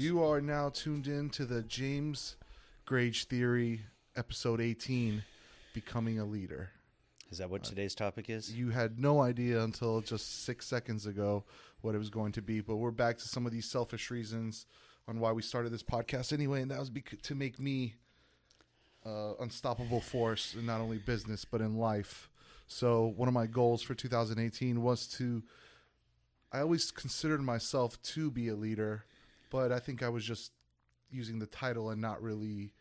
You are now tuned in to the James Grage Theory, episode 18 Becoming a Leader. Is that what today's topic is? You had no idea until just six seconds ago what it was going to be, but we're back to some of these selfish reasons on why we started this podcast anyway, and that was bec- to make me uh, unstoppable force in not only business but in life. So one of my goals for 2018 was to. I always considered myself to be a leader, but I think I was just using the title and not really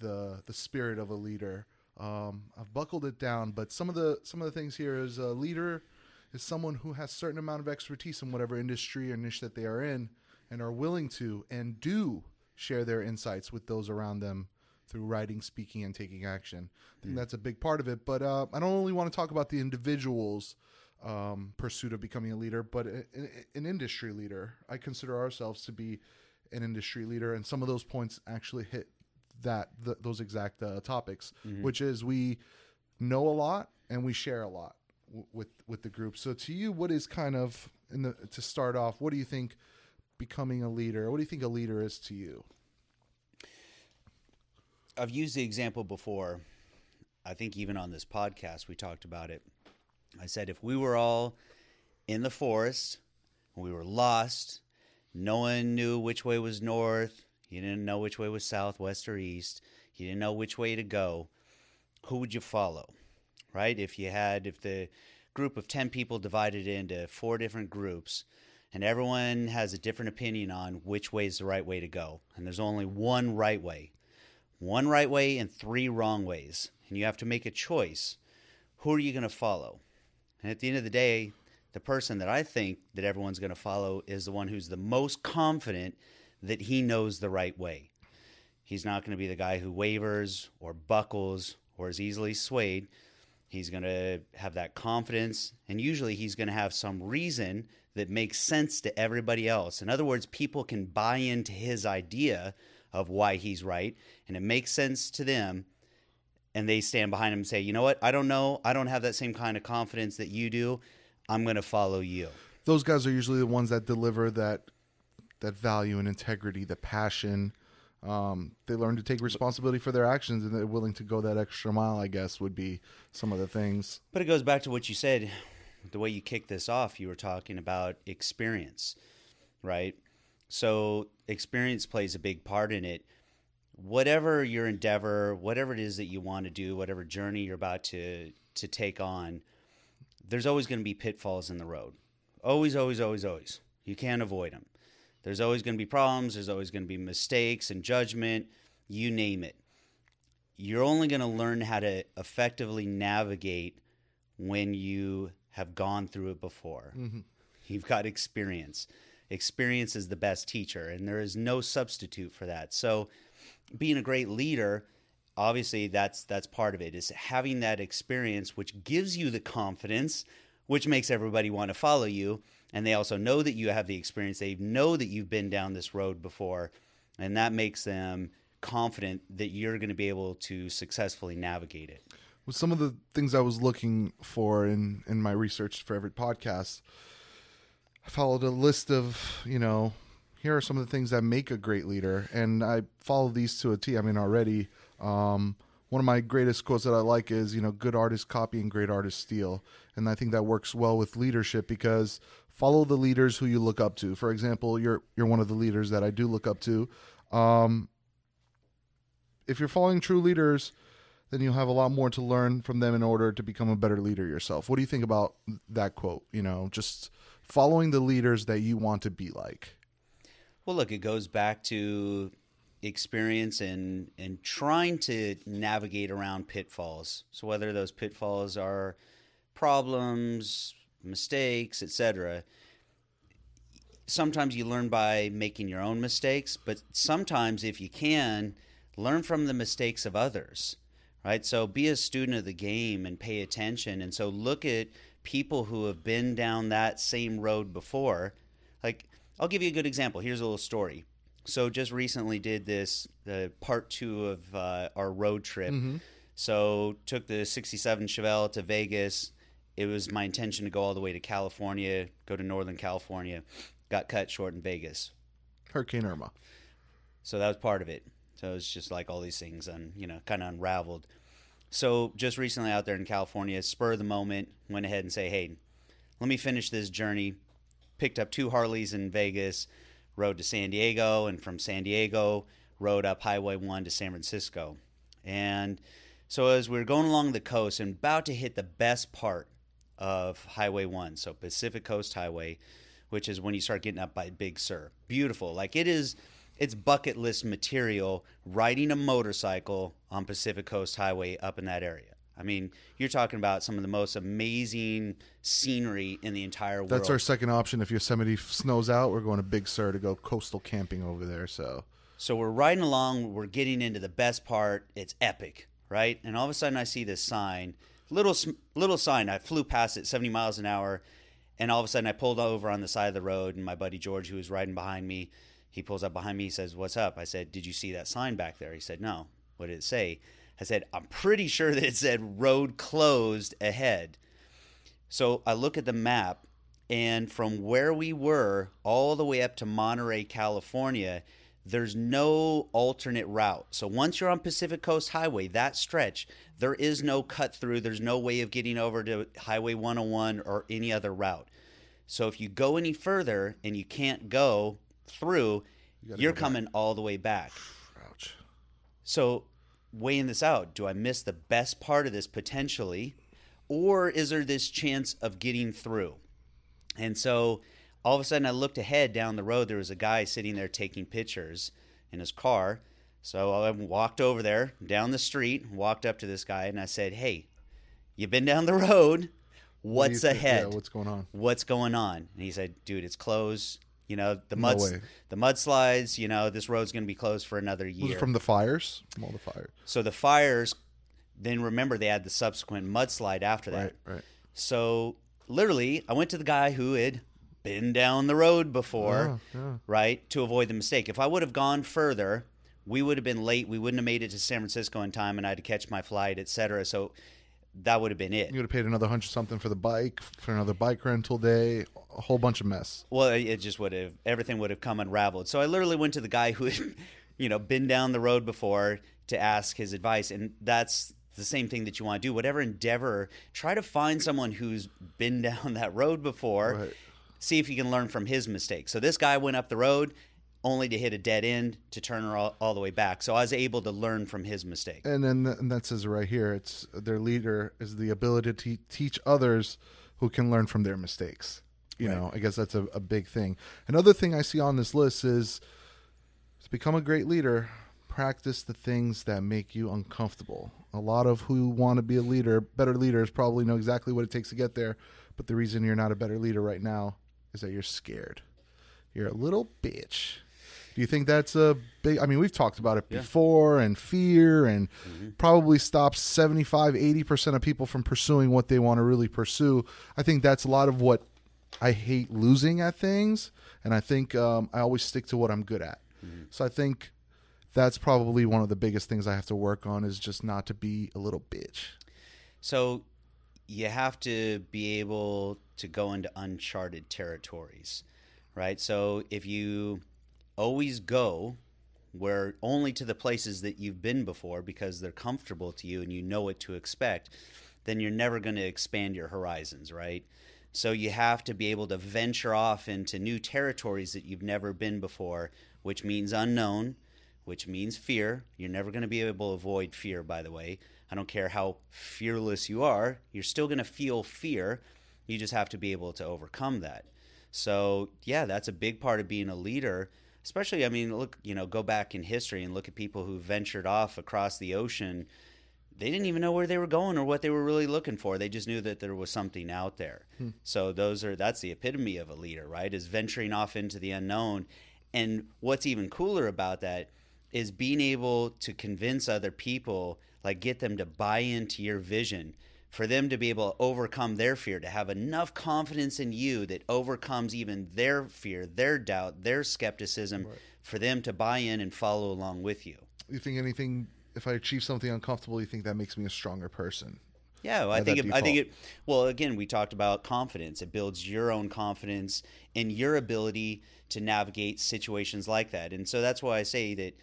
the the spirit of a leader. Um, I've buckled it down, but some of the some of the things here is a leader is someone who has certain amount of expertise in whatever industry or niche that they are in, and are willing to and do share their insights with those around them through writing, speaking, and taking action. I think that's a big part of it. But uh, I don't only want to talk about the individual's um, pursuit of becoming a leader, but a- a- an industry leader. I consider ourselves to be an industry leader, and some of those points actually hit that th- those exact uh, topics, which is we know a lot and we share a lot w- with with the group. So to you, what is kind of in the to start off? What do you think becoming a leader? What do you think a leader is to you? I've used the example before. I think even on this podcast we talked about it. I said if we were all in the forest, we were lost, no one knew which way was north, you didn't know which way was south, west, or east, you didn't know which way to go, who would you follow? Right? If you had if the group of 10 people divided into four different groups and everyone has a different opinion on which way is the right way to go, and there's only one right way one right way and three wrong ways. And you have to make a choice. Who are you going to follow? And at the end of the day, the person that I think that everyone's going to follow is the one who's the most confident that he knows the right way. He's not going to be the guy who wavers or buckles or is easily swayed. He's going to have that confidence, and usually he's going to have some reason that makes sense to everybody else. In other words, people can buy into his idea of why he's right, and it makes sense to them, and they stand behind him and say, you know what, I don't know, I don't have that same kind of confidence that you do. I'm going to follow you. Those guys are usually the ones that deliver that that value and integrity, the passion. Um, they learn to take responsibility for their actions, and they're willing to go that extra mile. I guess would be some of the things. But it goes back to what you said, the way you kicked this off, you were talking about experience, right? So experience plays a big part in it. Whatever your endeavor, whatever it is that you want to do, whatever journey you're about to to take on, there's always going to be pitfalls in the road. Always, always, always, always. You can't avoid them. There's always going to be problems. There's always going to be mistakes and judgment. You name it. You're only going to learn how to effectively navigate when you have gone through it before. Mm-hmm. You've got experience. Experience is the best teacher, and there is no substitute for that. So, being a great leader, obviously, that's that's part of it. Is having that experience, which gives you the confidence, which makes everybody want to follow you, and they also know that you have the experience. They know that you've been down this road before, and that makes them confident that you're going to be able to successfully navigate it. with some of the things I was looking for in in my research for every podcast, I followed a list of you know here are some of the things that make a great leader, and I follow these to a T. I mean, already um, one of my greatest quotes that I like is you know good artists copy and great artists steal, and I think that works well with leadership because follow the leaders who you look up to. For example, you're you're one of the leaders that I do look up to. Um, if you're following true leaders, then you'll have a lot more to learn from them in order to become a better leader yourself. What do you think about that quote? You know, just following the leaders that you want to be like. Well, look, it goes back to experience and and trying to navigate around pitfalls. So whether those pitfalls are problems, mistakes, etc. Sometimes you learn by making your own mistakes, but sometimes if you can, learn from the mistakes of others. Right? So be a student of the game and pay attention and so look at people who have been down that same road before. Like I'll give you a good example. Here's a little story. So just recently did this the part two of uh, our road trip. So took the '67 Chevelle to Vegas. It was my intention to go all the way to California, go to Northern California. Got cut short in Vegas. Hurricane Irma. So that was part of it. So it's just like all these things, and you know, kind of unraveled. So just recently out there in California, spur of the moment, went ahead and say, hey, let me finish this journey. Picked up two Harleys in Vegas, rode to San Diego, and from San Diego, rode up Highway 1 to San Francisco. And so as we were going along the coast and about to hit the best part of Highway 1, so Pacific Coast Highway, which is when you start getting up by Big Sur. Beautiful. Like it is it's bucket list material riding a motorcycle on Pacific Coast Highway up in that area. I mean, you're talking about some of the most amazing scenery in the entire world. That's our second option. If Yosemite snows out, we're going to Big Sur to go coastal camping over there. So, so we're riding along. We're getting into the best part. It's epic, right? And all of a sudden, I see this sign, little little sign. I flew past it, 70 miles an hour, and all of a sudden, I pulled over on the side of the road, and my buddy George, who was riding behind me, he pulls up behind me. He says, "What's up?" I said, "Did you see that sign back there?" He said, "No." What did it say? I said, "I'm pretty sure that it said road closed ahead." So I look at the map, and from where we were all the way up to Monterey, California, there's no alternate route. So once you're on Pacific Coast Highway, that stretch, there is no cut through. There's no way of getting over to Highway 101 or any other route. So if you go any further and you can't go through, you are coming all the way back. Ouch. So, weighing this out, do I miss the best part of this potentially, or is there this chance of getting through? And so, all of a sudden, I looked ahead down the road. There was a guy sitting there taking pictures in his car. So I walked over there down the street, walked up to this guy, and I said, "Hey, you've been down the road. What's what ahead? Yeah, what's going on? What's going on?" And he said, "Dude, it's closed. You know, the mud, no the mudslides. You know, this road's going to be closed for another year. from the fires? From all the fires. So the fires. Then remember, they had the subsequent mudslide after that. Right, right. So literally, I went to the guy who had been down the road before, yeah, yeah. right, to avoid the mistake. If I would have gone further, we would have been late. We wouldn't have made it to San Francisco in time, and I had to catch my flight, etc. So that would have been it. You would have paid another hundred something for the bike, for another bike rental day, a whole bunch of mess. Well, it just would have everything would have come unraveled. So I literally went to the guy who had, you know, been down the road before to ask his advice, and that's the same thing that you want to do. Whatever endeavor, try to find someone who's been down that road before. Right. See if you can learn from his mistakes. So this guy went up the road only to hit a dead end to turn her all, all, the way back. So I was able to learn from his mistake. And then and that says right here, it's their leader is the ability to teach others who can learn from their mistakes. You right. know, I guess that's a, a big thing. Another thing I see on this list is to become a great leader, practice the things that make you uncomfortable. A lot of who want to be a leader, better leaders, probably know exactly what it takes to get there. But the reason you're not a better leader right now is that you're scared. You're a little bitch do you think that's a big? I mean, we've talked about it yeah. before, and fear, and mm-hmm. probably stops 75, 80% of people from pursuing what they want to really pursue. I think that's a lot of what I hate losing at things. And I think um, I always stick to what I'm good at. Mm-hmm. So I think that's probably one of the biggest things I have to work on is just not to be a little bitch. So you have to be able to go into uncharted territories, right? So if you always go where only to the places that you've been before because they're comfortable to you and you know what to expect, then you're never going to expand your horizons, right? So you have to be able to venture off into new territories that you've never been before, which means unknown, which means fear. You're never going to be able to avoid fear, by the way. I don't care how fearless you are, you're still going to feel fear. You just have to be able to overcome that. So, yeah, that's a big part of being a leader especially i mean look you know go back in history and look at people who ventured off across the ocean. They didn't even know where they were going or what they were really looking for. They just knew that there was something out there. Hmm. so those are that's the epitome of a leader right is venturing off into the unknown. And what's even cooler about that is being able to convince other people like get them to buy into your vision for them to be able to overcome their fear, to have enough confidence in you that overcomes even their fear, their doubt, their skepticism, right. for them to buy in and follow along with you. You think anything, if I achieve something uncomfortable, you think that makes me a stronger person? Yeah, well, I think it, I think it. Well, again, we talked about confidence. It builds your own confidence in your ability to navigate situations like that, and so that's why I say that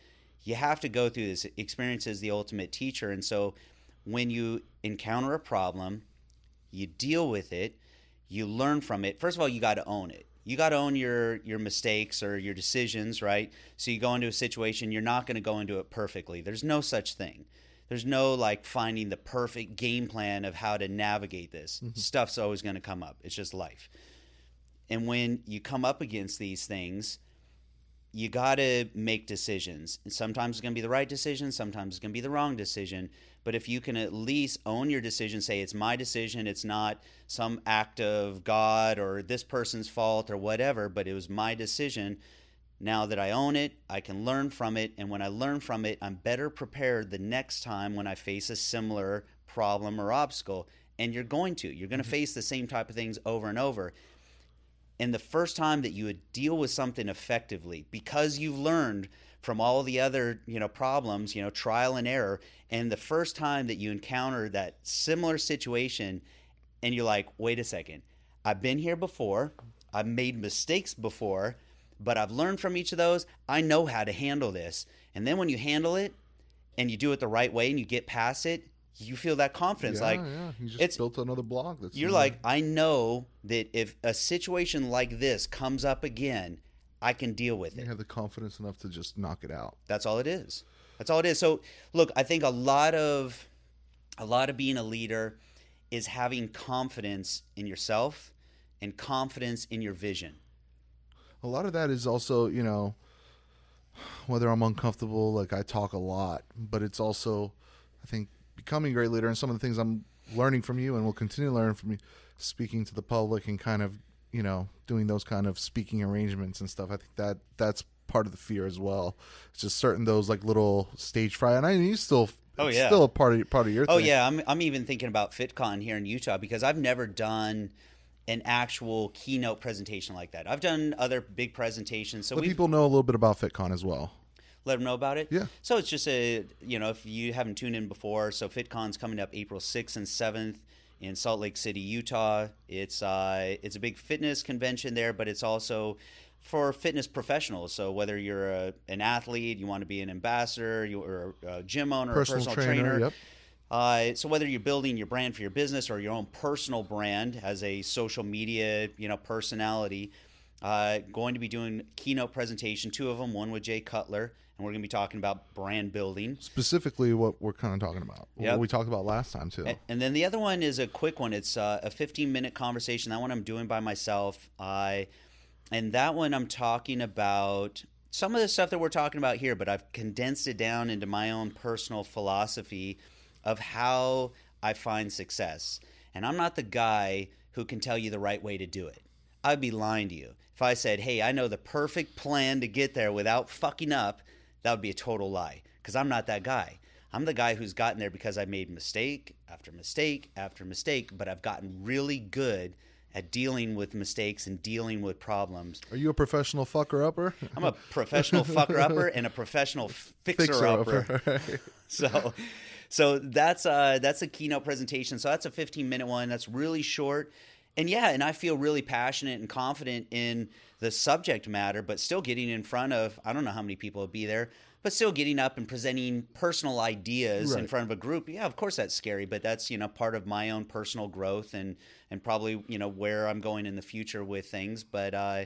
you have to go through this. Experience is the ultimate teacher, and so when you encounter a problem, you deal with it, you learn from it. First of all, you got to own it. You got to own your your mistakes or your decisions, right? So you go into a situation, you're not going to go into it perfectly. There's no such thing. There's no like finding the perfect game plan of how to navigate this. Mm-hmm. Stuff's always going to come up. It's just life. And when you come up against these things, you got to make decisions. And sometimes it's going to be the right decision, sometimes it's going to be the wrong decision. But if you can at least own your decision, say it's my decision, it's not some act of God or this person's fault or whatever, but it was my decision. Now that I own it, I can learn from it. And when I learn from it, I'm better prepared the next time when I face a similar problem or obstacle. And you're going to. You're going to mm-hmm. face the same type of things over and over and the first time that you would deal with something effectively because you've learned from all the other you know problems you know trial and error and the first time that you encounter that similar situation and you're like wait a second. I've been here before. I've made mistakes before but i've learned from each of those. I know how to handle this. And then when you handle it and you do it the right way and you get past it you feel that confidence yeah, like yeah. You just it's- built another blog. That's you're like, I know that if a situation like this comes up again, I can deal with you it. have the confidence enough to just knock it out. That's all it is. That's all it is. So, look, I think a lot of a lot of being a leader is having confidence in yourself and confidence in your vision. A lot of that is also, you know, whether I'm uncomfortable, like I talk a lot, but it's also, I think, becoming a great leader and some of the things I'm learning from you and will continue to learn from you, speaking to the public and kind of, you know, doing those kind of speaking arrangements and stuff. I think that that's part of the fear as well. It's just certain those like little stage fright, and I know you still, Oh, yeah. still a part of part of your. Oh thing. yeah, I'm I'm even thinking about FitCon here in Utah because I've never done an actual keynote presentation like that. I've done other big presentations, so we people know a little bit about FitCon as well. Let them know about it. Yeah. So it's just a you know if you haven't tuned in before, so FitCon's coming up April sixth and seventh in Salt Lake City, Utah. It's uh it's a big fitness convention there, but it's also for fitness professionals. So whether you're a, an athlete, you want to be an ambassador, you're a gym owner, Personal a personal trainer, trainer. yep. Uh, so whether you're building your brand for your business or your own personal brand as a social media, you know, personality, uh, going to be doing keynote presentation, two of them, one with Jay Cutler, and we're going to be talking about brand building. Specifically, what we're kind of talking about, Yep. what we talked about last time too. A- And then the other one is a quick one. It's uh, a 15 minute conversation. That one I'm doing by myself. I, and that one I'm talking about some of the stuff that we're talking about here, but I've condensed it down into my own personal philosophy of how I find success. And I'm not the guy who can tell you the right way to do it. I'd be lying to you. If I said, hey, I know the perfect plan to get there without fucking up, that would be a total lie because I'm not that guy. I'm the guy who's gotten there because I made mistake after mistake after mistake, but I've gotten really good at dealing with mistakes and dealing with problems. Are you a professional fucker upper? I'm a professional fucker upper and a professional fixer upper. So so that's uh that's a keynote presentation. So that's a 15 minute one. That's really short. And yeah, and I feel really passionate and confident in the subject matter, but still getting in front of I don't know how many people will be there, but still getting up and presenting personal ideas in front of a group. Yeah, of course that's scary, but that's, you know, part of my own personal growth and and probably, you know, where I'm going in the future with things, but uh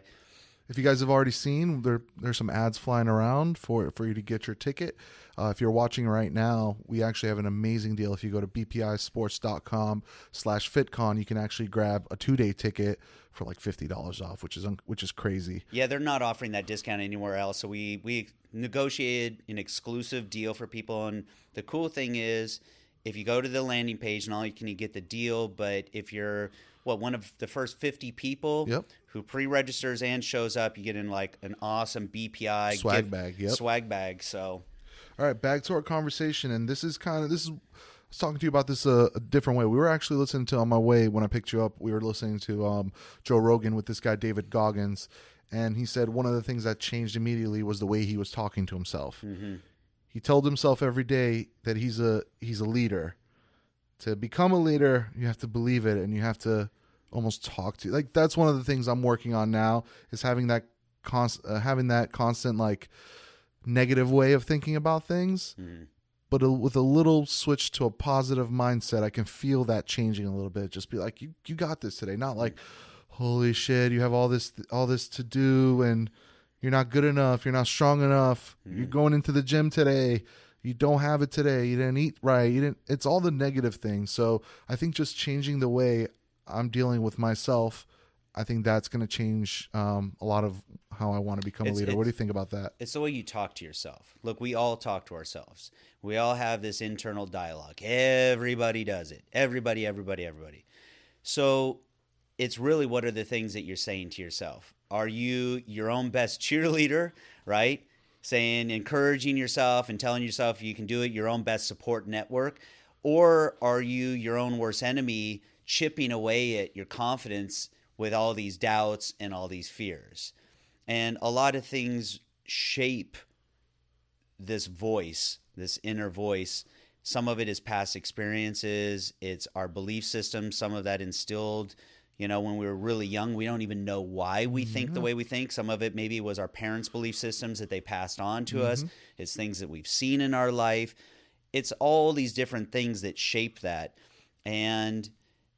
If you guys have already seen, there there's some ads flying around for for you to get your ticket. Uh, if you're watching right now, we actually have an amazing deal. If you go to bpisports.com slash fitcon, you can actually grab a two day ticket for like fifty dollars off, which is un- which is crazy. Yeah, they're not offering that discount anywhere else. So we we negotiated an exclusive deal for people, and the cool thing is, if you go to the landing page, and all, you can you get the deal, but if you're what one of the first fifty people Yep. Who pre-registers and shows up, you get in like an awesome BPI Swag gift- bag, yep. swag bag. So All right, back to our conversation, and this is kind of this is. I was talking to you about this uh, a different way. We were actually listening to on my way when I picked you up. We were listening to um, Joe Rogan with this guy David Goggins, and he said one of the things that changed immediately was the way he was talking to himself. He told himself every day that he's a he's a leader, to become a leader, you have to believe it and you have to almost talk to like that's one of the things I'm working on now is having that const, uh, having that constant like negative way of thinking about things. Mhm. But a, with a little switch to a positive mindset, I can feel that changing a little bit. Just be like, you, you got this today. Not like, holy shit, you have all this, all this to do, and you're not good enough. You're not strong enough. You're going into the gym today. You don't have it today. You didn't eat right. You didn't. It's all the negative things. So I think just changing the way I'm dealing with myself, I think that's going to change um, a lot of how I want to become It's- a leader. What do you think about that? It's the way you talk to yourself. Look, we all talk to ourselves. We all have this internal dialogue. Everybody does it. Everybody, everybody, everybody. So it's really what are the things that you're saying to yourself? Are you your own best cheerleader, right? Saying, encouraging yourself and telling yourself you can do it, your own best support network? Or are you your own worst enemy, chipping away at your confidence with all these doubts and all these fears? And a lot of things shape this voice, this inner voice. Some of it is past experiences, it's our belief system, some of that instilled, you know, when we were really young. We don't even know why we think the mm-hmm. way we think. Some of it maybe was our parents' belief systems that they passed on to us, mm-hmm. it's things that we've seen in our life. It's all these different things that shape that. And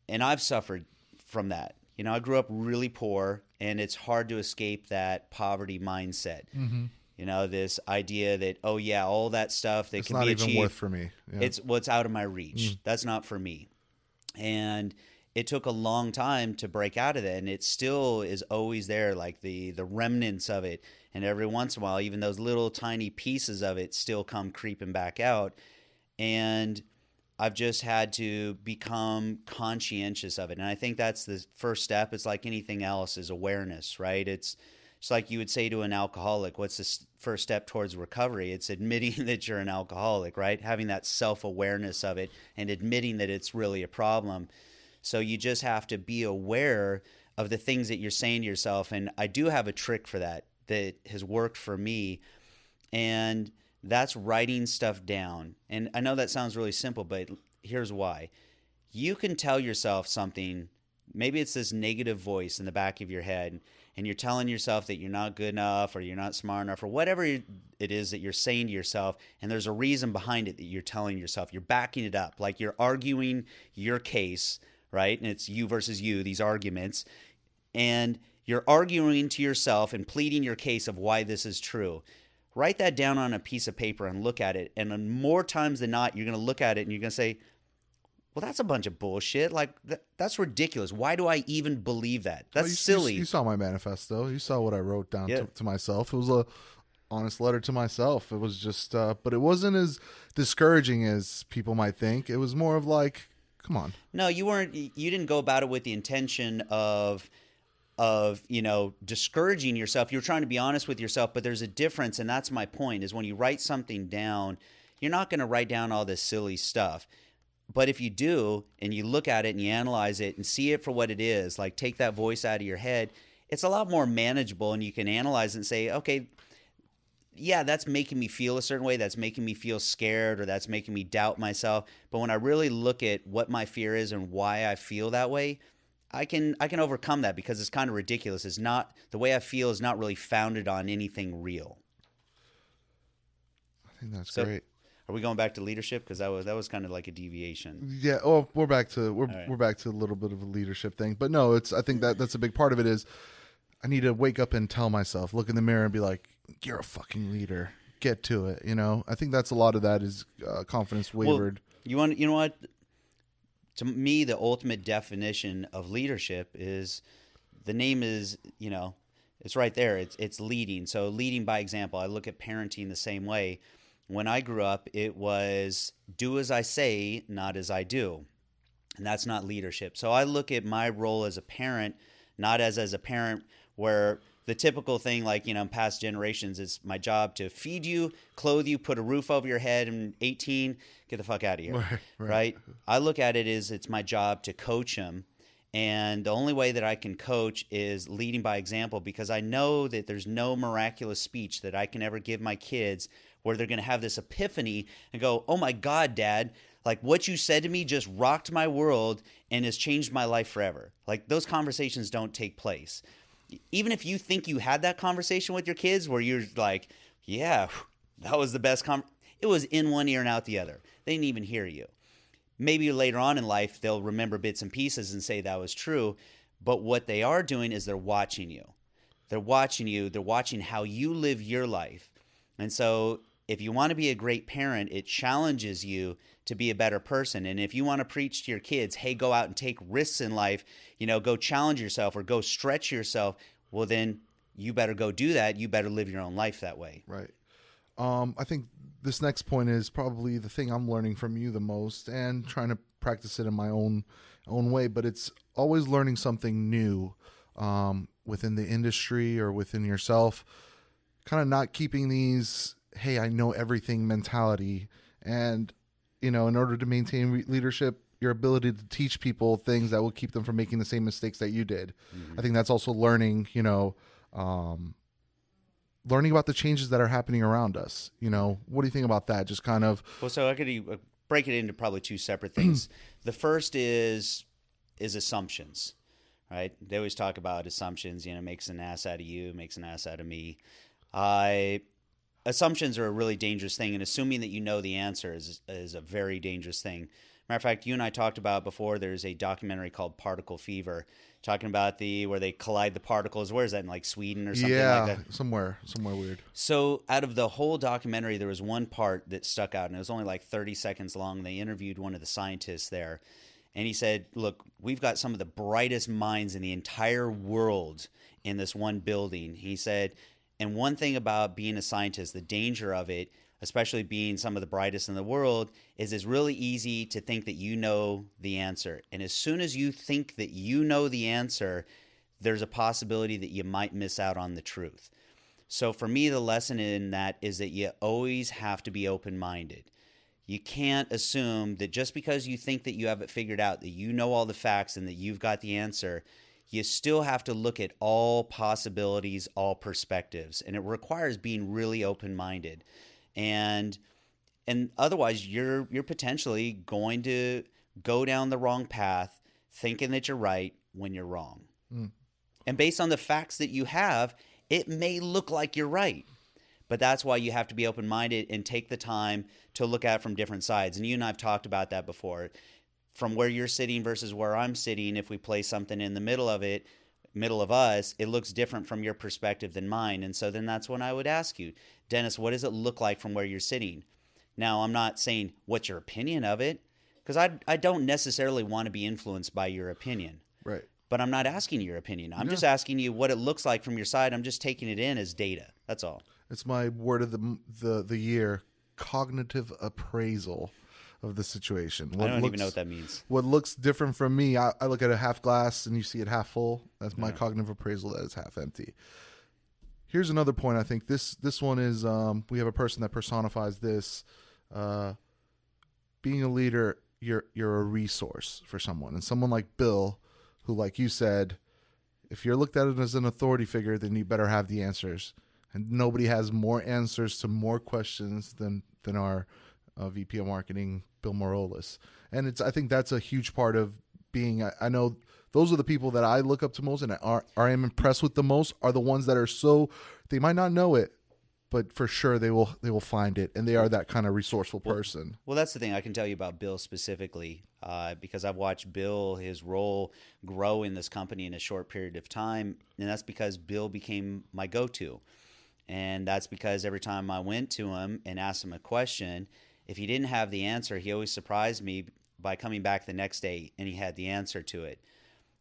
and I've suffered from that. You know, I grew up really poor, and it's hard to escape that poverty mindset. Mm-hmm. You know, this idea that oh yeah, all that stuff that It's can not be even achieved, worth for me. Yeah. it's what's out of my reach. Mm. That's not for me. And it took a long time to break out of that, and it still is always there, like the the remnants of it. And every once in a while, even those little tiny pieces of it still come creeping back out. And I've just had to become conscientious of it. And I think that's the first step. It's like anything else is awareness, right? It's it's like you would say to an alcoholic, what's the first step towards recovery? It's admitting that you're an alcoholic, right? Having that self-awareness of it and admitting that it's really a problem. So you just have to be aware of the things that you're saying to yourself and I do have a trick for that that has worked for me and that's writing stuff down. And I know that sounds really simple, but here's why. You can tell yourself something, maybe it's this negative voice in the back of your head, and you're telling yourself that you're not good enough or you're not smart enough or whatever it is that you're saying to yourself, and there's a reason behind it that you're telling yourself. You're backing it up, like you're arguing your case, right? And it's you versus you, these arguments. And you're arguing to yourself and pleading your case of why this is true write that down on a piece of paper and look at it. And more times than not, you're going to look at it and you're going to say, well, that's a bunch of bullshit. Like, that, that's ridiculous. Why do I even believe that? That's Well, you, silly. You, you saw my manifesto. You saw what I wrote down Yeah. to, to myself. It was a honest letter to myself. It was just, uh, but it wasn't as discouraging as people might think. It was more of like, come on. no, you weren't, you didn't go about it with the intention of, of you know discouraging yourself. You're trying to be honest with yourself but there's a difference and that's my point is when you write something down you're not going to write down all this silly stuff. But if you do and you look at it and you analyze it and see it for what it is like take that voice out of your head it's a lot more manageable and you can analyze and say okay yeah that's making me feel a certain way that's making me feel scared or that's making me doubt myself but when i really look at what my fear is and why i feel that way I can I can overcome that because it's kind of ridiculous. It's not the way I feel is not really founded on anything real. I think that's So- great. Are we going back to leadership? Because that was that was kind of like a deviation. Yeah. Oh, we're back to we're right. we're back to a little bit of a leadership thing, but no, it's I think that that's a big part of it. Is I need to wake up and tell myself, look in the mirror and be like, "You're a fucking leader. Get to it." You know. I think that's a lot of that is uh, confidence wavered. You want you know what? To me, the ultimate definition of leadership is the name is you know it's right there. It's it's leading. So leading by example. I look at parenting the same way. When I grew up, it was do as I say, not as I do. and that's not leadership. So I look at my role as a parent not as as a parent where the typical thing like you know in past generations it's my job to feed you, clothe you, put a roof over your head and 18 get the fuck out of here. Right, Right, right. I look at it as it's my job to coach them and the only way that I can coach is leading by example because I know that there's no miraculous speech that I can ever give my kids where they're going to have this epiphany and go, "Oh my god, dad, Like what you said to me just rocked my world and has changed my life forever. Like those conversations don't take place. Even if you think you had that conversation with your kids where you're like, yeah, that was the best con it was in one ear and out the other. They didn't even hear you. Maybe later on in life they'll remember bits and pieces and say that was true, but what they are doing is they're watching you. They're watching you, they're watching how you live your life. And so if you want to be a great parent, it challenges you to be a better person. And if you want to preach to your kids, hey, go out and take risks in life, you know, go challenge yourself or go stretch yourself, well, then you better go do that. You better live your own life that way. Right. Um, I think this next point is probably the thing I'm learning from you the most and trying to practice it in my own own way, but it's always learning something new um, within the industry or within yourself. Kind of not keeping these hey, I know everything mentality. And, you know, in order to maintain re- leadership, your ability to teach people things that will keep them from making the same mistakes that you did. Mm-hmm. I think that's also learning, you know, um, learning about the changes that are happening around us. You know, what do you think about that? Just kind of. Well, so I could uh, break it into probably two separate things. the first is is assumptions, right? They always talk about assumptions. You know, makes an ass out of you, makes an ass out of me. I assumptions are a really dangerous thing, and assuming that you know the answer is is a very dangerous thing. Matter of fact, you and I talked about before. There's a documentary called Particle Fever, talking about the where they collide the particles. Where is that in like Sweden or something yeah, like that? somewhere, somewhere weird. So, out of the whole documentary, there was one part that stuck out, and it was only like 30 seconds long. They interviewed one of the scientists there, and he said, "Look, we've got some of the brightest minds in the entire world in this one building." He said, and one thing about being a scientist, the danger of it, especially being some of the brightest in the world, is it's really easy to think that you know the answer. And as soon as you think that you know the answer, there's a possibility that you might miss out on the truth. So for me, the lesson in that is that you always have to be open minded. You can't assume that just because you think that you have it figured out, that you know all the facts and that you've got the answer, you still have to look at all possibilities, all perspectives, and it requires being really open-minded. And and otherwise you're you're potentially going to go down the wrong path thinking that you're right when you're wrong. Mm. And based on the facts that you have, it may look like you're right. But that's why you have to be open minded and take the time to look at from different sides. And you and I have talked about that before from where you're sitting versus where I'm sitting, if we place something in the middle of it, middle of us, it looks different from your perspective than mine. And so then that's when I would ask you, Dennis, what does it look like from where you're sitting? Now, I'm not saying what's your opinion of it, because I, I don't necessarily want to be influenced by your opinion. Right. But I'm not asking your opinion. I'm just asking you what it looks like from your side. I'm just taking it in as data. That's all. It's my word of the the, the year cognitive appraisal of the situation. What I don't looks, even know what that means. What looks different from me, I, I, look at a half glass and you see it half full. That's my yeah. cognitive appraisal that is half empty. Here's another point. I think this this one is um, we have a person that personifies this. Uh, being a leader, you're you're a resource for someone, and someone like Bill, who, like you said, if you're looked at as an authority figure, then you better have the answers. And nobody has more answers to more questions than than our uh, VP of Marketing, Bill Morolis. And it's I think that's a huge part of being. I, I know those are the people that I look up to most and are, are I am impressed with the most are the ones that are so they might not know it, but for sure they will they will find it and they are that kind of resourceful person well, well that's the thing i can tell you about bill specifically uh, because i've watched bill his role grow in this company in a short period of time and that's because bill became my go-to and that's because every time i went to him and asked him a question if he didn't have the answer, he always surprised me by coming back the next day and he had the answer to it.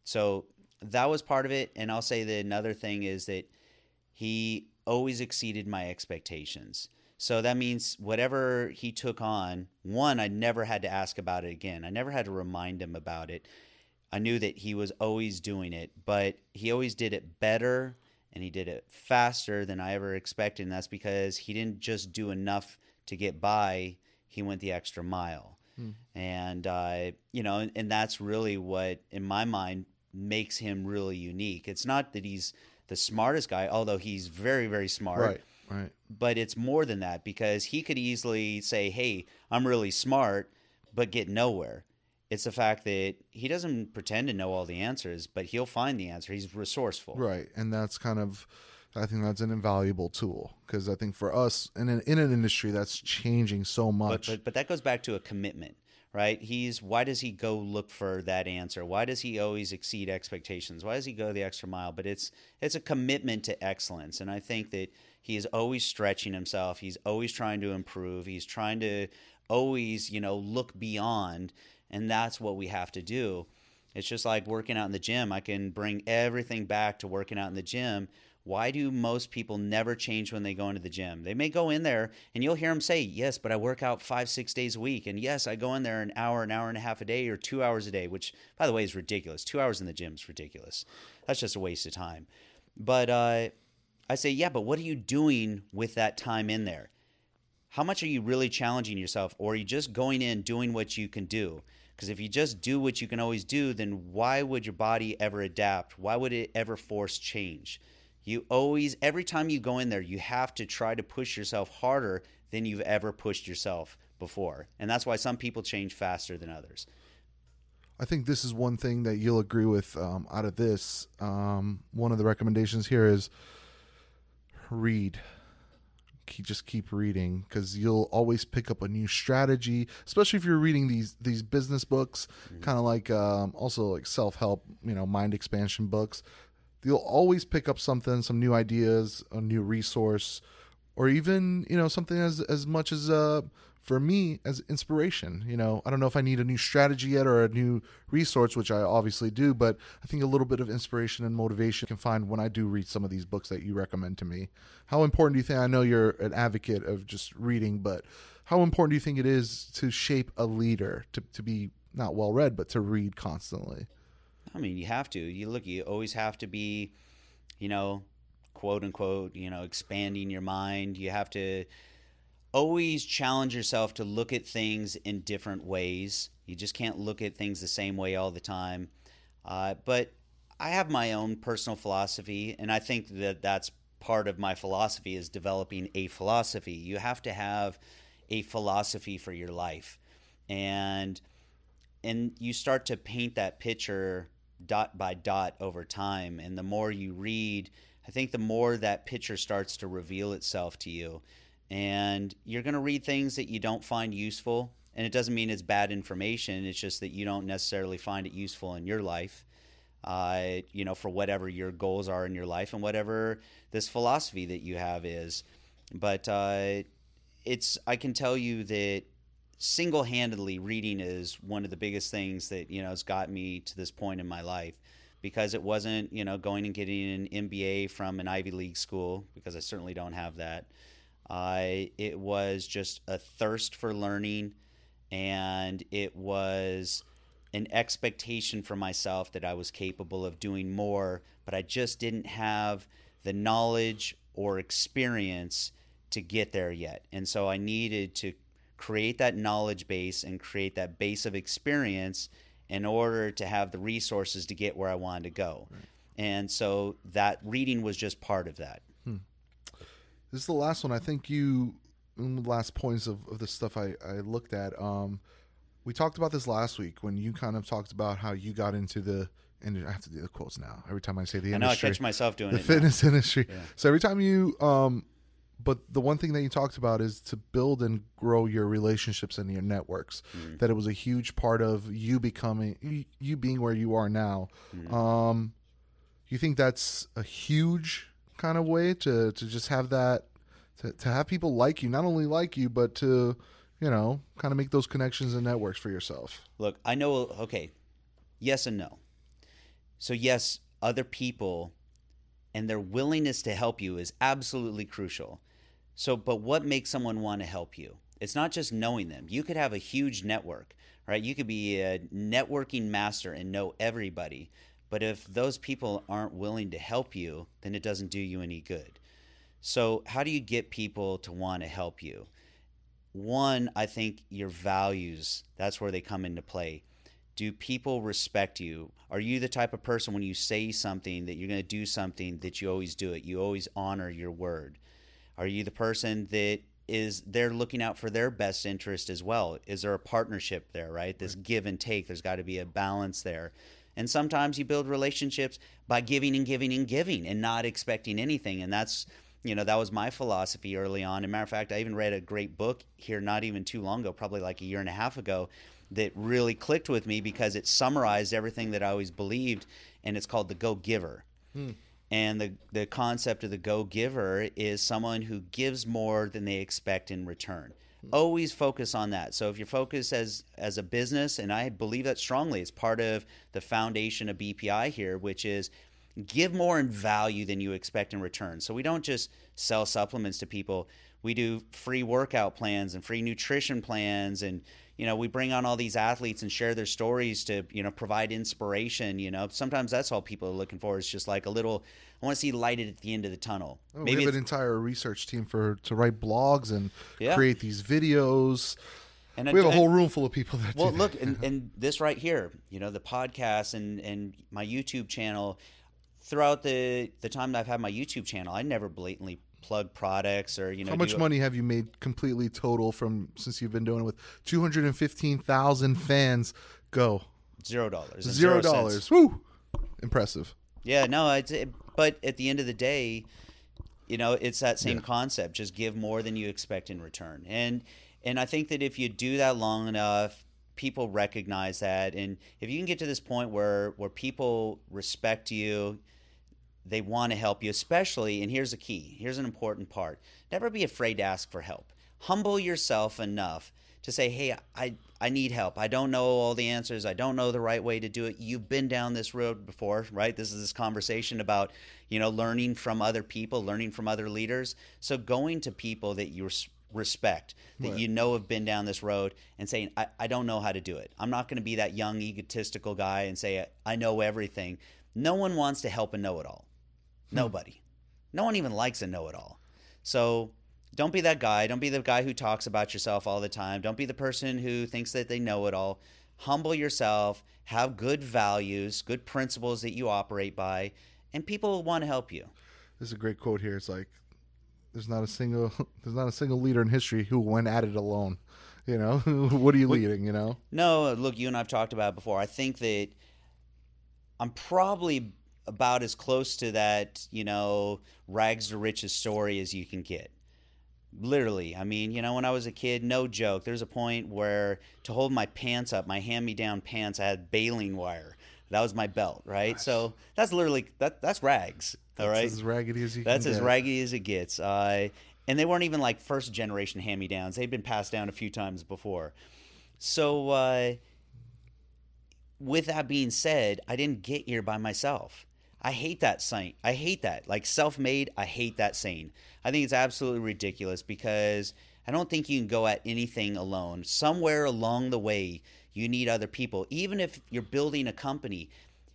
So that was part of it. And I'll say that another thing is that he always exceeded my expectations. So that means whatever he took on, one, I never had to ask about it again. I never had to remind him about it. I knew that he was always doing it, but he always did it better and he did it faster than I ever expected. And that's because he didn't just do enough to get by, he went the extra mile. Hmm. And, uh, you know, and, and that's really what, in my mind, makes him really unique. It's not that he's the smartest guy, although he's very, very smart. Right, right. But it's more than that because he could easily say, hey, I'm really smart, but get nowhere. It's the fact that he doesn't pretend to know all the answers, but he'll find the answer. He's resourceful. Right, and that's kind of, I think that's an invaluable tool because I think for us in an in an industry that's changing so But, much. but but that goes back to a commitment, right? He's why does he go look for that answer? Why does he always exceed expectations? Why does he go the extra mile? But it's it's a commitment to excellence, and I think that he is always stretching himself. He's always trying to improve. He's trying to always you know look beyond, and that's what we have to do. It's just like working out in the gym. I can bring everything back to working out in the gym. Why do most people never change when they go into the gym? They may go in there and you'll hear them say, Yes, but I work out five, six days a week. And yes, I go in there an hour, an hour and a half a day, or two hours a day, which, by the way, is ridiculous. Two hours in the gym is ridiculous. That's just a waste of time. But uh, I say, Yeah, but what are you doing with that time in there? how much are you really challenging yourself or are you just going in doing what you can do because if you just do what you can always do then why would your body ever adapt why would it ever force change you always every time you go in there you have to try to push yourself harder than you've ever pushed yourself before and that's why some people change faster than others I think this is one thing that you'll agree with um, out of this. Um, one of the recommendations here is read. Keep, just keep reading because you'll always pick up a new strategy, especially if you're reading these these business books, kind of like um, also like self help, you know, mind expansion books. You'll always pick up something, some new ideas, a new resource, or even you know something as as much as uh for me as inspiration you know? I don't know if i need a new strategy yet or a new resource which i obviously do but i think a little bit of inspiration and motivation can find when i do read some of these books that you recommend to me. How important do you think i know you're an advocate of just reading but how important do you think it is to shape a leader to, to be not well read but to read constantly I mean, you have to. You look, you always have to be, you know, quote unquote, you know, expanding your mind. You have to always challenge yourself to look at things in different ways. You just can't look at things the same way all the time. Uh, but I have my own personal philosophy, and I think that that's part of my philosophy is developing a philosophy. You have to have a philosophy for your life, and and you start to paint that picture dot by dot over time. And the more you read, I think the more that picture starts to reveal itself to you. And you're going to read things that you don't find useful. And it doesn't mean it's bad information. It's just that you don't necessarily find it useful in your life, uh, you know, for whatever your goals are in your life and whatever this philosophy that you have is. But uh, it's, I can tell you that single-handedly reading is one of the biggest things that you know has got me to this point in my life because it wasn't you know going and getting an MBA from an Ivy League school because I certainly don't have that. I it was just a thirst for learning, and it was an expectation for myself that I was capable of doing more, but I just didn't have the knowledge or experience to get there yet, and so I needed to create that knowledge base and create that base of experience in order to have the resources to get where I wanted to go. Right. And so that reading was just part of that. Hmm. This is the last one. I think you, last points of, of the stuff I, I looked at. Um, we talked about this last week when you kind of talked about how you got into the and I have to do the quotes now. Every time I say the I industry, know I catch myself doing the it. fitness now. industry. Yeah. So every time you um, but the one thing that you talked about is to build and grow your relationships and your networks Mm-hmm. that it was a huge part of you becoming you, being where you are now Mm-hmm. um you think that's a huge kind of way to to just have that to, to have people like you not only like you but to you know kind of make those connections and networks for yourself Look, I know. Okay, yes and no. So yes, other people and their willingness to help you is absolutely crucial. So, but what makes someone want to help you? It's not just knowing them. You could have a huge network, right? You could be a networking master and know everybody. But if those people aren't willing to help you, then it doesn't do you any good. So, how do you get people to want to help you? One, I think your values, that's where they come into play. Do people respect you? Are you the type of person when you say something that you're going to do something that you always do it? You always honor your word. Are you the person that is they're looking out for their best interest as well. Is there a partnership there, right? This give and take. There's got to be a balance there. And sometimes you build relationships by giving and giving and giving and not expecting anything. And that's, you know, that was my philosophy early on. As a matter of fact, I even read a great book here not even too long ago, probably like a year and a half ago, that really clicked with me because it summarized everything that I always believed. And it's called The Go Giver. Hmm. And the, the concept of the go giver is someone who gives more than they expect in return. Hmm. Always focus on that. So if your focus as as a business, and I believe that strongly, it's part of the foundation of BPI here, which is give more in value than you expect in return. So we don't just sell supplements to people. We do free workout plans and free nutrition plans and you know, we bring on all these athletes and share their stories to, you know, provide inspiration. You know, sometimes that's all people are looking for is just like a little. I want to see light at the end of the tunnel. Oh, Maybe we have an entire research team for to write blogs and yeah. create these videos. And we have a whole room full of people that. Well, look, and, and this right here, you know, the podcast and and my YouTube channel. Throughout the the time that I've had my YouTube channel, I never blatantly plug products or you know how much money have you made completely total from since you've been doing it with 215,000 fans? Go. Zero dollars. Zero dollars. Woo! Impressive. Yeah no it's it, but at the end of the day you know it's that same yeah. concept. Just give more than you expect in return. And and I think that if you do that long enough people recognize that. And if you can get to this point where where people respect you they want to help you, especially, and here's a key here's an important part never be afraid to ask for help. Humble yourself enough to say, hey, I, I need help. I don't know all the answers. I don't know the right way to do it. You've been down this road before, right? This is this conversation about, you know, learning from other people, learning from other leaders. So going to people that you respect, that right. you know have been down this road and saying, I, I don't know how to do it. I'm not going to be that young egotistical guy and say, I know everything. No one wants to help a know it all. Nobody. No one even likes a know it all. So don't be that guy. Don't be the guy who talks about yourself all the time. Don't be the person who thinks that they know it all. Humble yourself, have good values, good principles that you operate by, and people will want to help you. There's a great quote here. It's like there's not a single there's not a single leader in history who went at it alone. You know, what are you leading, you know? No, look, you and I've talked about it before. I think that I'm probably about as close to that, you know, rags to riches story as you can get. Literally. I mean, you know, when I was a kid, no joke, there's a point where to hold my pants up, my hand me down pants, I had baling wire. That was my belt, right? Gosh. So that's literally that that's rags. All right. That's as raggedy as you That's as get. raggedy as it gets. Uh, and they weren't even like first generation hand me downs. They'd been passed down a few times before. So uh, with that being said, I didn't get here by myself. I hate that saying. I hate that. Like self made, I hate that saying. I think it's absolutely ridiculous because I don't think you can go at anything alone. Somewhere along the way, you need other people. Even if you're building a company,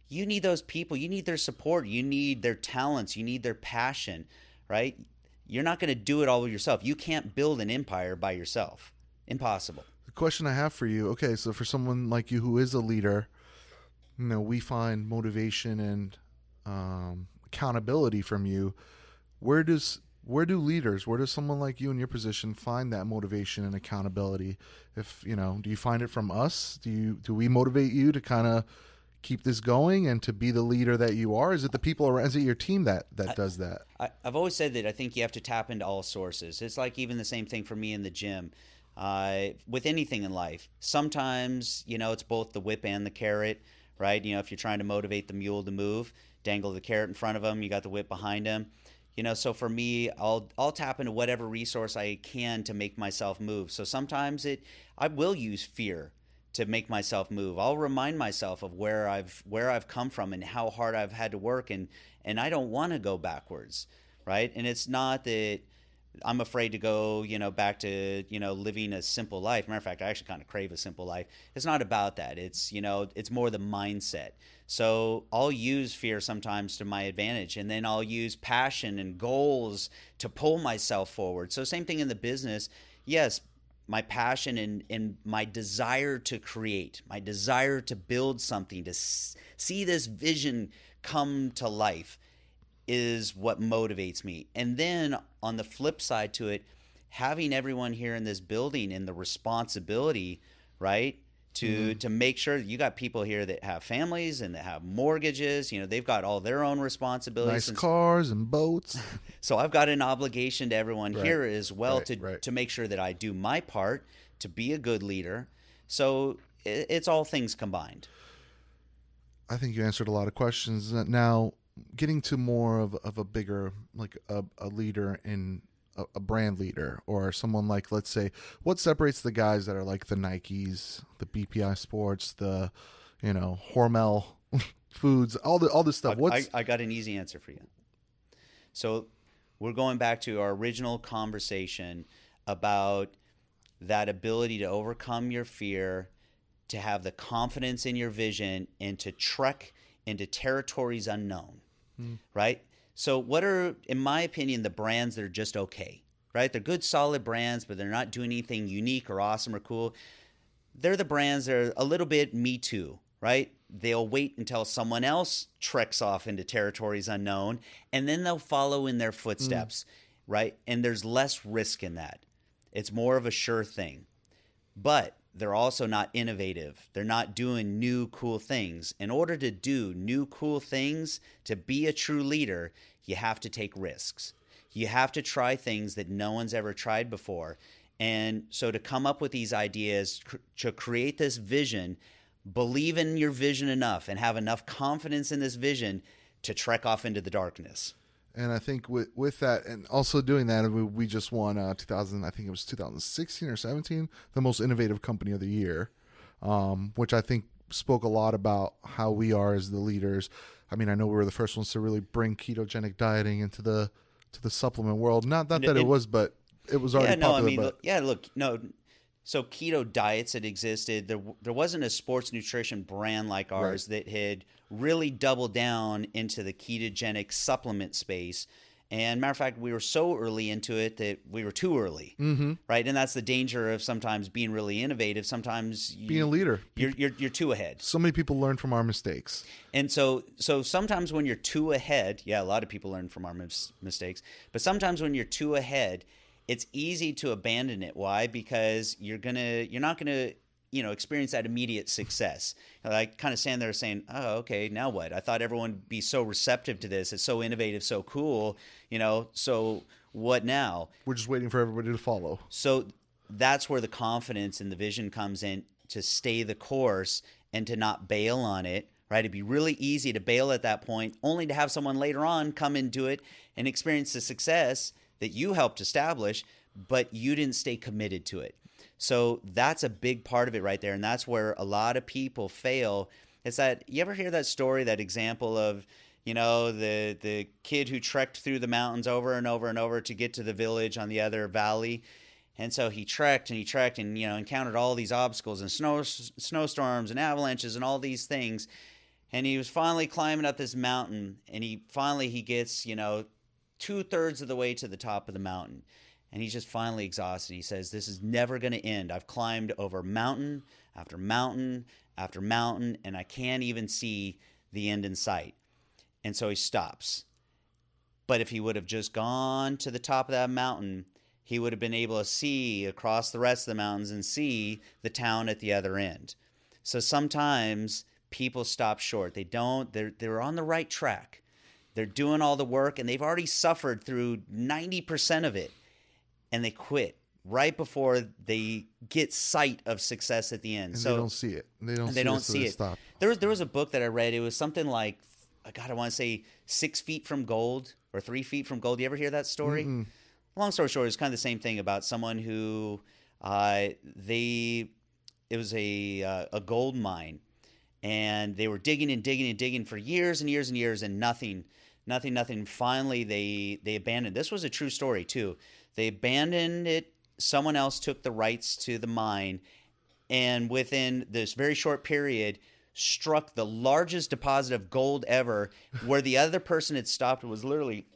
you need those people. You need their support. You need their talents. You need their passion, right? You're not going to do it all yourself. You can't build an empire by yourself. Impossible. The question I have for you okay, so for someone like you who is a leader, you know, we find motivation and um, accountability from you, where does where do leaders, where does someone like you in your position find that motivation and accountability? If you know, do you find it from us? Do you do we motivate you to kind of keep this going and to be the leader that you are? Is it the people around? Is it your team that that I, does that? I, have always said that I think you have to tap into all sources. It's like even the same thing for me in the gym. Uh, with anything in life, sometimes you know it's both the whip and the carrot, right? You know, if you're trying to motivate the mule to move, dangle the carrot in front of him. You got the whip behind him. You know, so for me, I'll I'll tap into whatever resource I can to make myself move. So sometimes it I will use fear to make myself move. I'll remind myself of where I've where I've come from and how hard I've had to work and and I don't want to go backwards, right? And it's not that I'm afraid to go, you know, back to, you know, living a simple life. Matter of fact, I actually kind of crave a simple life. It's not about that. It's, you know, it's more the mindset. So I'll use fear sometimes to my advantage, and then I'll use passion and goals to pull myself forward. So same thing in the business. Yes, my passion and, and my desire to create, my desire to build something, to see this vision come to life is what motivates me. And then on the flip side to it, having everyone here in this building and the responsibility, right? To Mm-hmm. to make sure you got people here that have families and that have mortgages, you know, they've got all their own responsibilities. Nice and cars and boats. so I've got an obligation to everyone Right. here as well Right, to right. to make sure that I do my part to be a good leader. So it's all things combined. I think you answered a lot of questions. Now, getting to more of, of a bigger, like a, a leader in a, a brand leader or someone like, let's say, what separates the guys that are like the Nikes, the BPI Sports, the, you know, Hormel Foods, all the all this stuff. What's I, I got an easy answer for you. So we're going back to our original conversation about that ability to overcome your fear, to have the confidence in your vision, and to trek into territories unknown. Mm. Right? So, what are, in my opinion, the brands that are just okay? Right? They're good, solid brands, but they're not doing anything unique or awesome or cool they're the brands that are a little bit me too, right? They'll wait until someone else treks off into territories unknown and then they'll follow in their footsteps, mm. right? And there's less risk in that. It's more of a sure thing. But they're also not innovative. They're not doing new cool things. In order to do new cool things, to be a true leader, you have to take risks. You have to try things that no one's ever tried before. And so to come up with these ideas, cr- to create this vision, believe in your vision enough and have enough confidence in this vision to trek off into the darkness. And I think with with that, and also doing that, we, we just won uh, 2000. I think it was 2016 or 17, the most innovative company of the year, um, which I think spoke a lot about how we are as the leaders. I mean, I know we were the first ones to really bring ketogenic dieting into the to the supplement world. Not not that it And- was, but it was already yeah, no, popular. I mean, but yeah, look, no. So keto diets had existed. There, there wasn't a sports nutrition brand like ours that had really doubled down into the ketogenic supplement space. And matter of fact, we were so early into it that we were too early, mm-hmm. right? And that's the danger of sometimes being really innovative. Sometimes you, being a leader, you're, you're you're too ahead. so many people learn from our mistakes. And so, so sometimes when you're too ahead, yeah, a lot of people learn from our mis- mistakes. But sometimes when you're too ahead, it's easy to abandon it. Why? Because you're gonna, you're not gonna, you know, experience that immediate success. Like kind of stand there saying, "Oh, okay, now what? I thought everyone would be so receptive to this. It's so innovative, so cool. You know, so what now?" We're just waiting for everybody to follow. So that's where the confidence and the vision comes in to stay the course and to not bail on it, right? It'd be really easy to bail at that point, only to have someone later on come into it and experience the success that you helped establish, but you didn't stay committed to it. So that's a big part of it right there. And that's where a lot of people fail. It's that you ever hear that story, that example of, you know, the the kid who trekked through the mountains over and over and over to get to the village on the other valley. And so he trekked and he trekked and you know encountered all these obstacles and snow snowstorms and avalanches and all these things. And he was finally climbing up this mountain and he finally he gets, you know, two thirds of the way to the top of the mountain. And he's just finally exhausted. He says, This is never going to end. I've climbed over mountain after mountain after mountain, and I can't even see the end in sight. And so he stops. But if he would have just gone to the top of that mountain, he would have been able to see across the rest of the mountains and see the town at the other end. So sometimes people stop short. They don't, they're, they're on the right track. They're doing all the work and they've already suffered through 90% of it and they quit right before they get sight of success at the end. And so they don't see it. They don't. they see don't it, so see they it. Stop. There was there was a book that I read. It was something like, God, I want to say six feet from gold or three feet from gold. You ever hear that story? Long story short, it's kind of the same thing about someone who, uh, they, it was a uh, a gold mine, and they were digging and digging and digging for years and years and years, and nothing, nothing, nothing. Finally, they they abandoned. This was a true story too. They abandoned it. Someone else took the rights to the mine, and within this very short period struck the largest deposit of gold ever where the other person had stopped was literally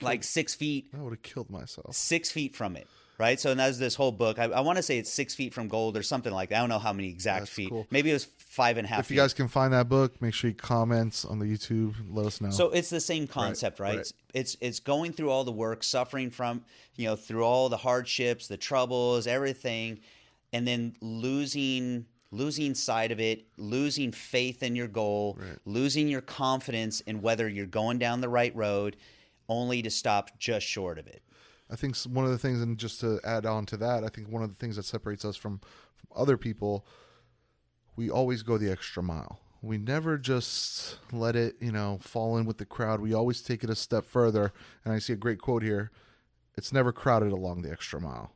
like six feet I would have killed myself. six feet from it right? So and that's this whole book. I, I want to say it's six feet from gold or something like that. I don't know how many exact That's feet. cool. Maybe it was five and a half. If feet. you guys can find that book, make sure you comment on the YouTube. Let us know. So it's the same concept, right? right. It's, it's it's going through all the work, suffering from you know through all the hardships, the troubles, everything, and then losing losing sight of it, losing faith in your goal, losing your confidence in whether you're going down the right road, only to stop just short of it. I think one of the things, and just to add on to that, I think one of the things that separates us from, from other people, we always go the extra mile. We never just let it, you know, fall in with the crowd. We always take it a step further. And I see a great quote here: "It's never crowded along the extra mile,"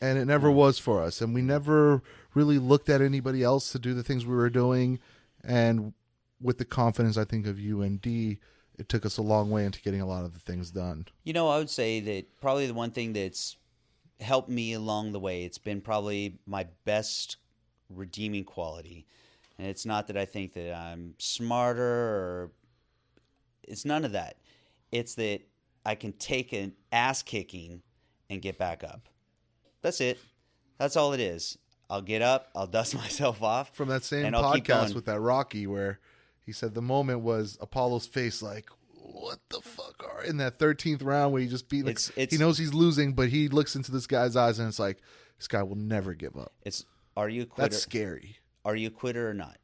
and it never was for us. And we never really looked at anybody else to do the things we were doing. And with the confidence, I think of you and D, it took us a long way into getting a lot of the things done. You know, I would say that probably the one thing that's helped me along the way, it's been probably my best redeeming quality. And it's not that I think that I'm smarter or it's none of that. It's that I can take an ass kicking and get back up. That's it. That's all it is. I'll get up, I'll dust myself off. from that same and I'll keep podcast with that Rocky where he said the moment was Apollo's face like what the fuck are in that 13th round where he just beat like, It's- it's- he knows he's losing but he looks into this guy's eyes and it's like this guy will never give up It's are you a quitter? that's scary are you a quitter or not?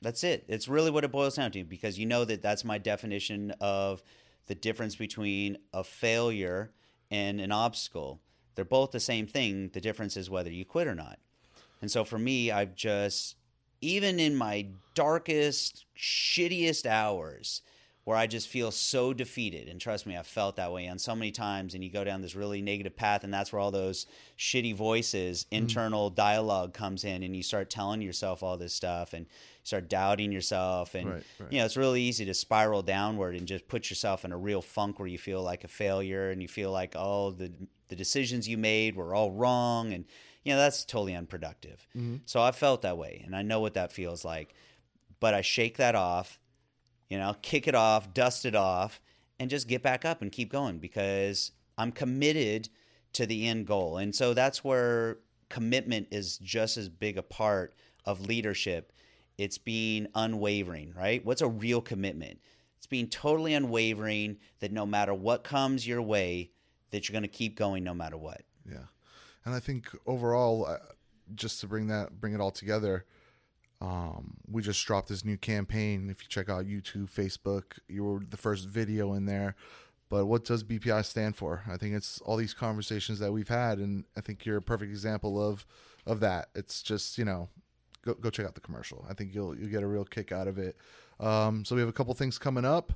That's it. It's really what it boils down to because you know that that's my definition of the difference between a failure and an obstacle. They're both the same thing. The difference is whether you quit or not. And so for me, I've just, even in my darkest, shittiest hours, where I just feel so defeated, and trust me, I've felt that way on so many times, and you go down this really negative path, and that's where all those shitty voices, mm-hmm. internal dialogue comes in, and you start telling yourself all this stuff, and start doubting yourself, and Right, right. you know it's really easy to spiral downward and just put yourself in a real funk where you feel like a failure, and you feel like oh the the decisions you made were all wrong, and you know that's totally unproductive. Mm-hmm. So I felt that way, and I know what that feels like, but I shake that off you know, kick it off, dust it off, and just get back up and keep going because I'm committed to the end goal. And so that's where commitment is just as big a part of leadership. It's being unwavering, right? What's a real commitment? It's being totally unwavering that no matter what comes your way, that you're going to keep going no matter what. yeah and I think overall uh, just to bring that bring it all together um, we just dropped this new campaign. If you check out YouTube, Facebook, you were the first video in there. But what does BPI stand for? I think it's all these conversations that we've had, and I think you're a perfect example of of that. It's just you know, go go check out the commercial. I think you'll you'll get a real kick out of it. Um, so we have a couple things coming up.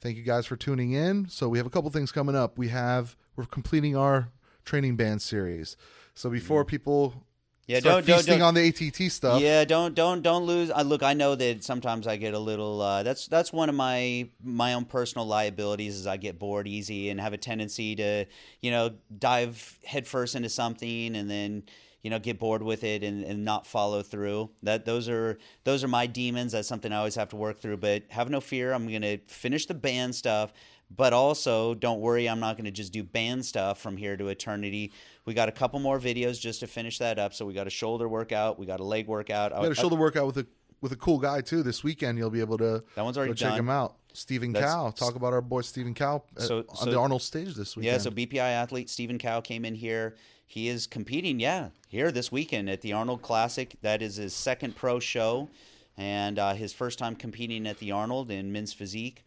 Thank you guys for tuning in. So we have a couple things coming up. We have we're completing our training band series. So before people Yeah, start don't- don't- don't- on the ATT stuff, Yeah, don't don't don't lose. I look, I know that sometimes I get a little. Uh, that's that's one of my my own personal liabilities is I get bored easy and have a tendency to you know dive headfirst into something and then you know get bored with it and, and not follow through. That those are those are my demons. That's something I always have to work through. But have no fear. I'm gonna finish the band stuff. But also, don't worry, I'm not going to just do band stuff from here to eternity. We got a couple more videos just to finish that up. So we got a shoulder workout, we got a leg workout. We got a shoulder workout with a with a cool guy too this weekend. You'll be able to That one's already go check done. him out. Stephen That's- Cow. Talk about our boy Stephen Cow at- So- on the Arnold stage this weekend. Yeah, so BPI athlete Stephen Cow came in here. He is competing, yeah, here this weekend at the Arnold Classic. That is his second pro show and uh, his first time competing at the Arnold in men's physique.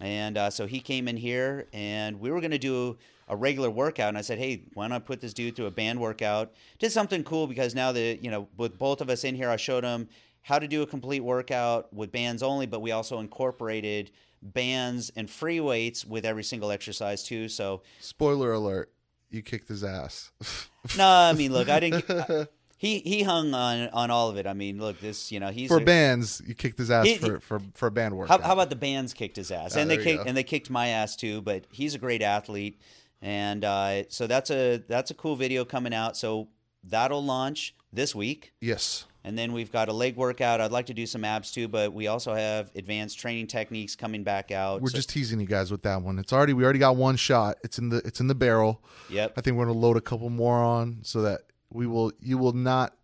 And uh, so he came in here, and we were going to do a regular workout. And I said, hey, why not I put this dude through a band workout? Did something cool because now that, you know, with both of us in here, I showed him how to do a complete workout with bands only, but we also incorporated bands and free weights with every single exercise too. So Spoiler alert: you kicked his ass. no, I mean, look, I didn't. I- he he hung on on all of it. I mean, look, this you know he's for a- bands, you kicked his ass He- for, for for band How, how about the bands kicked his ass, Ah, and they kicked and they kicked my ass too. But he's a great athlete, and uh, so that's a that's a cool video coming out. So that'll launch this week. yes, And then we've got a leg workout. I'd like to do some abs too, but we also have advanced training techniques coming back out. We're So- just teasing you guys with that one. It's already we already got one shot. It's in the it's in the barrel. Yep. I think we're gonna load a couple more on so that we will you will not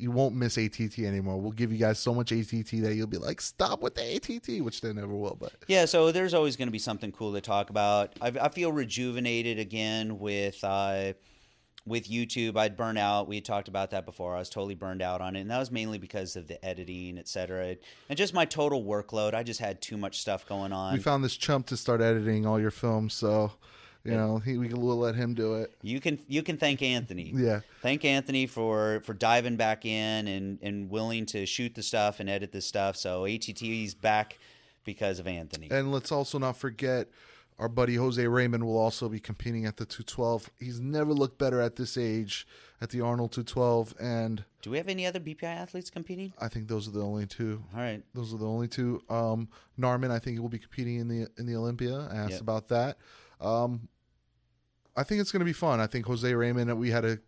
you won't miss ATT anymore. We'll give you guys so much ATT that you'll be like, stop with the ATT, which they never will. But Yeah, so there's always going to be something cool to talk about. I, I feel rejuvenated again with uh, with YouTube. I'd burn out. We had talked about that before. I was totally burned out on it, and that was mainly because of the editing, et cetera, and just my total workload. I just had too much stuff going on. we found this chump to start editing all your films, so you know he, we will let him do it. you can you can thank Anthony. Yeah. Thank Anthony for for diving back in and and willing to shoot the stuff and edit the stuff. So ATT's back because of Anthony. And let's also not forget our buddy Jose Raymond will also be competing at the 212. He's never looked better at this age at the Arnold 212, and Do we have any other BPI athletes competing? I think those are the only two. All right. Those are the only two. Um, Narman, I think, he will be competing in the in the Olympia. I asked Yep. about that. Um, I think it's going to be fun. I think Jose Raymond. We had a.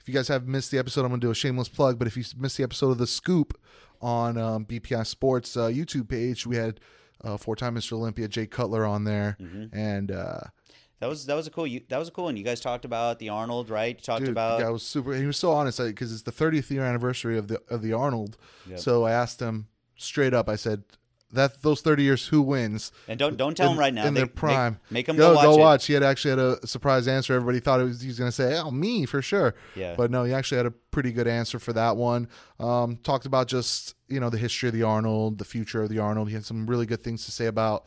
If you guys have missed the episode, I'm going to do a shameless plug. But if you missed the episode of the Scoop on um, BPI Sports uh, YouTube page, we had uh, four-time Mr. Olympia Jay Cutler on there, Mm-hmm. and uh, That was that was a cool. You, that was a cool one. You guys talked about the Arnold, right? You talked Dude, about guy was super. He was so honest because it's the 30th year anniversary of the of the Arnold. Yep. So I asked him straight up. I said, "That those 30 years, who wins?" and don't don't tell in, him right now. in They- their prime. Make, them go, go watch it. watch. He had actually had a surprise answer. Everybody thought it was he was going to say, "Oh, me for sure." Yeah. But no, he actually had a pretty good answer for that one. Um, talked about just you know the history of the Arnold, the future of the Arnold. He had some really good things to say about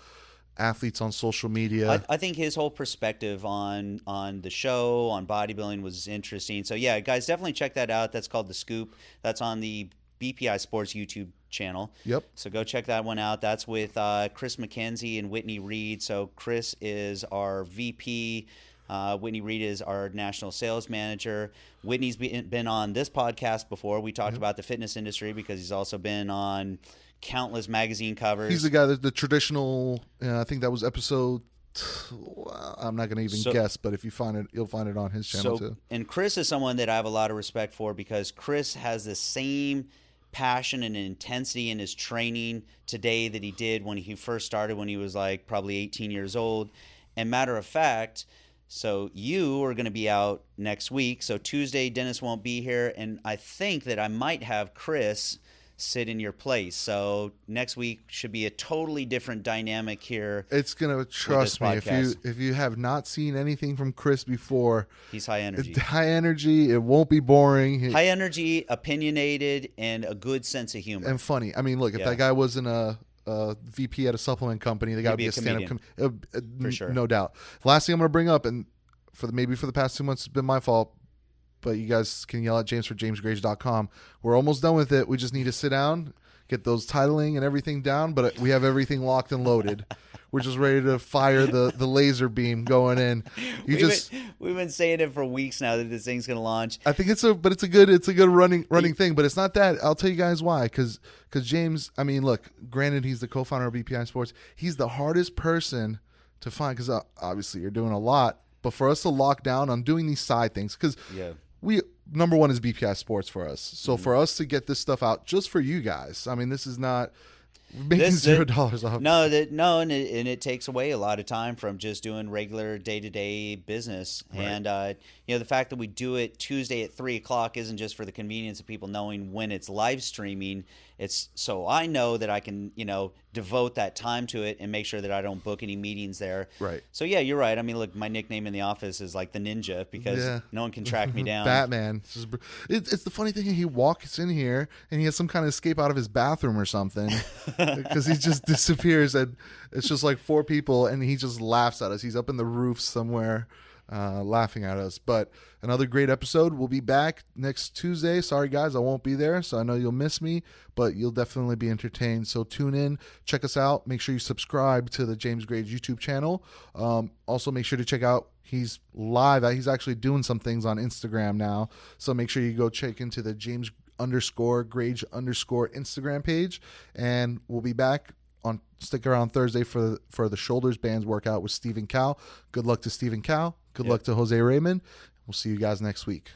athletes on social media. I, I think his whole perspective on on the show on bodybuilding was interesting. So yeah, guys, definitely check that out. That's called the Scoop. That's on the BPI Sports YouTube channel. Yep. So go check that one out. That's with uh, Chris McKenzie and Whitney Reed. So Chris is our VP. Uh, Whitney Reed is our national sales manager. Whitney's been, been on this podcast before. We talked about the fitness industry because he's also been on countless magazine covers. He's the guy that the traditional. Uh, I think that was episode. I'm not going to even So- guess, but if you find it, you'll find it on his channel so, too. and Chris is someone that I have a lot of respect for because Chris has the same passion and intensity in his training today that he did when he first started when he was like probably 18 years old. And matter of fact, so you are going to be out next week. So Tuesday, Dennis won't be here, and I think that I might have Chris sit in your place. So next week should be a totally different dynamic here. It's gonna trust me if you if you have not seen anything from Chris before, He's high energy. high energy. It won't be boring. High energy, opinionated, and a good sense of humor. and funny. I mean, look, if Yeah. that guy wasn't a, a VP at a supplement company, they got to be be a a stand-up com- uh, uh, For n- sure. no doubt. Last thing I'm going to bring up, and for the, maybe for the past two months, it's been my fault, but you guys can yell at James for JamesGrage.com. We're almost done with it. We just need to sit down, get those titling and everything down, but we have everything locked and loaded. We're just ready to fire the, the laser beam going in. You we've, just. been, we've been saying it for weeks now that this thing's going to launch. I think it's a, but it's a good, it's a good running, running thing. But it's not that. I'll tell you guys why. Because, because James, I mean, look. Granted, he's the co-founder of BPI Sports. He's the hardest person to find because uh, obviously you're doing a lot. But for us to lock down on doing these side things, because Yeah. We number one is BPI Sports for us. So for us to get this stuff out just for you guys, I mean, this is not making This- zero dollars off. No, that no, and it, and it takes away a lot of time from just doing regular day to day business. And uh, you know, the fact that we do it Tuesday at three o'clock isn't just for the convenience of people knowing when it's live streaming. It's so I know that I can you know devote that time to it and make sure that I don't book any meetings there. Right. So yeah, you're right. I mean, look, my nickname in the office is like the ninja because Yeah. no one can track me down. Batman. It's, it's, it's the funny thing. He walks in here and he has some kind of escape out of his bathroom or something because he just disappears and it's just like four people and he just laughs at us. He's up in the roof somewhere. Uh, laughing at us, but another great episode. We'll be back next Tuesday. Sorry, guys, I won't be there, so I know you'll miss me, but you'll definitely be entertained. So tune in, check us out. Make sure you subscribe to the James Grage YouTube channel. Um, also, make sure to check out he's live. He's actually doing some things on Instagram now. So make sure you go check into the James underscore Grage underscore Instagram page, and we'll be back on stick around Thursday for for the shoulders bands workout with Stephen Cow. Good luck to Stephen Cow. Good Yep. luck to Jose Raymond. We'll see you guys next week.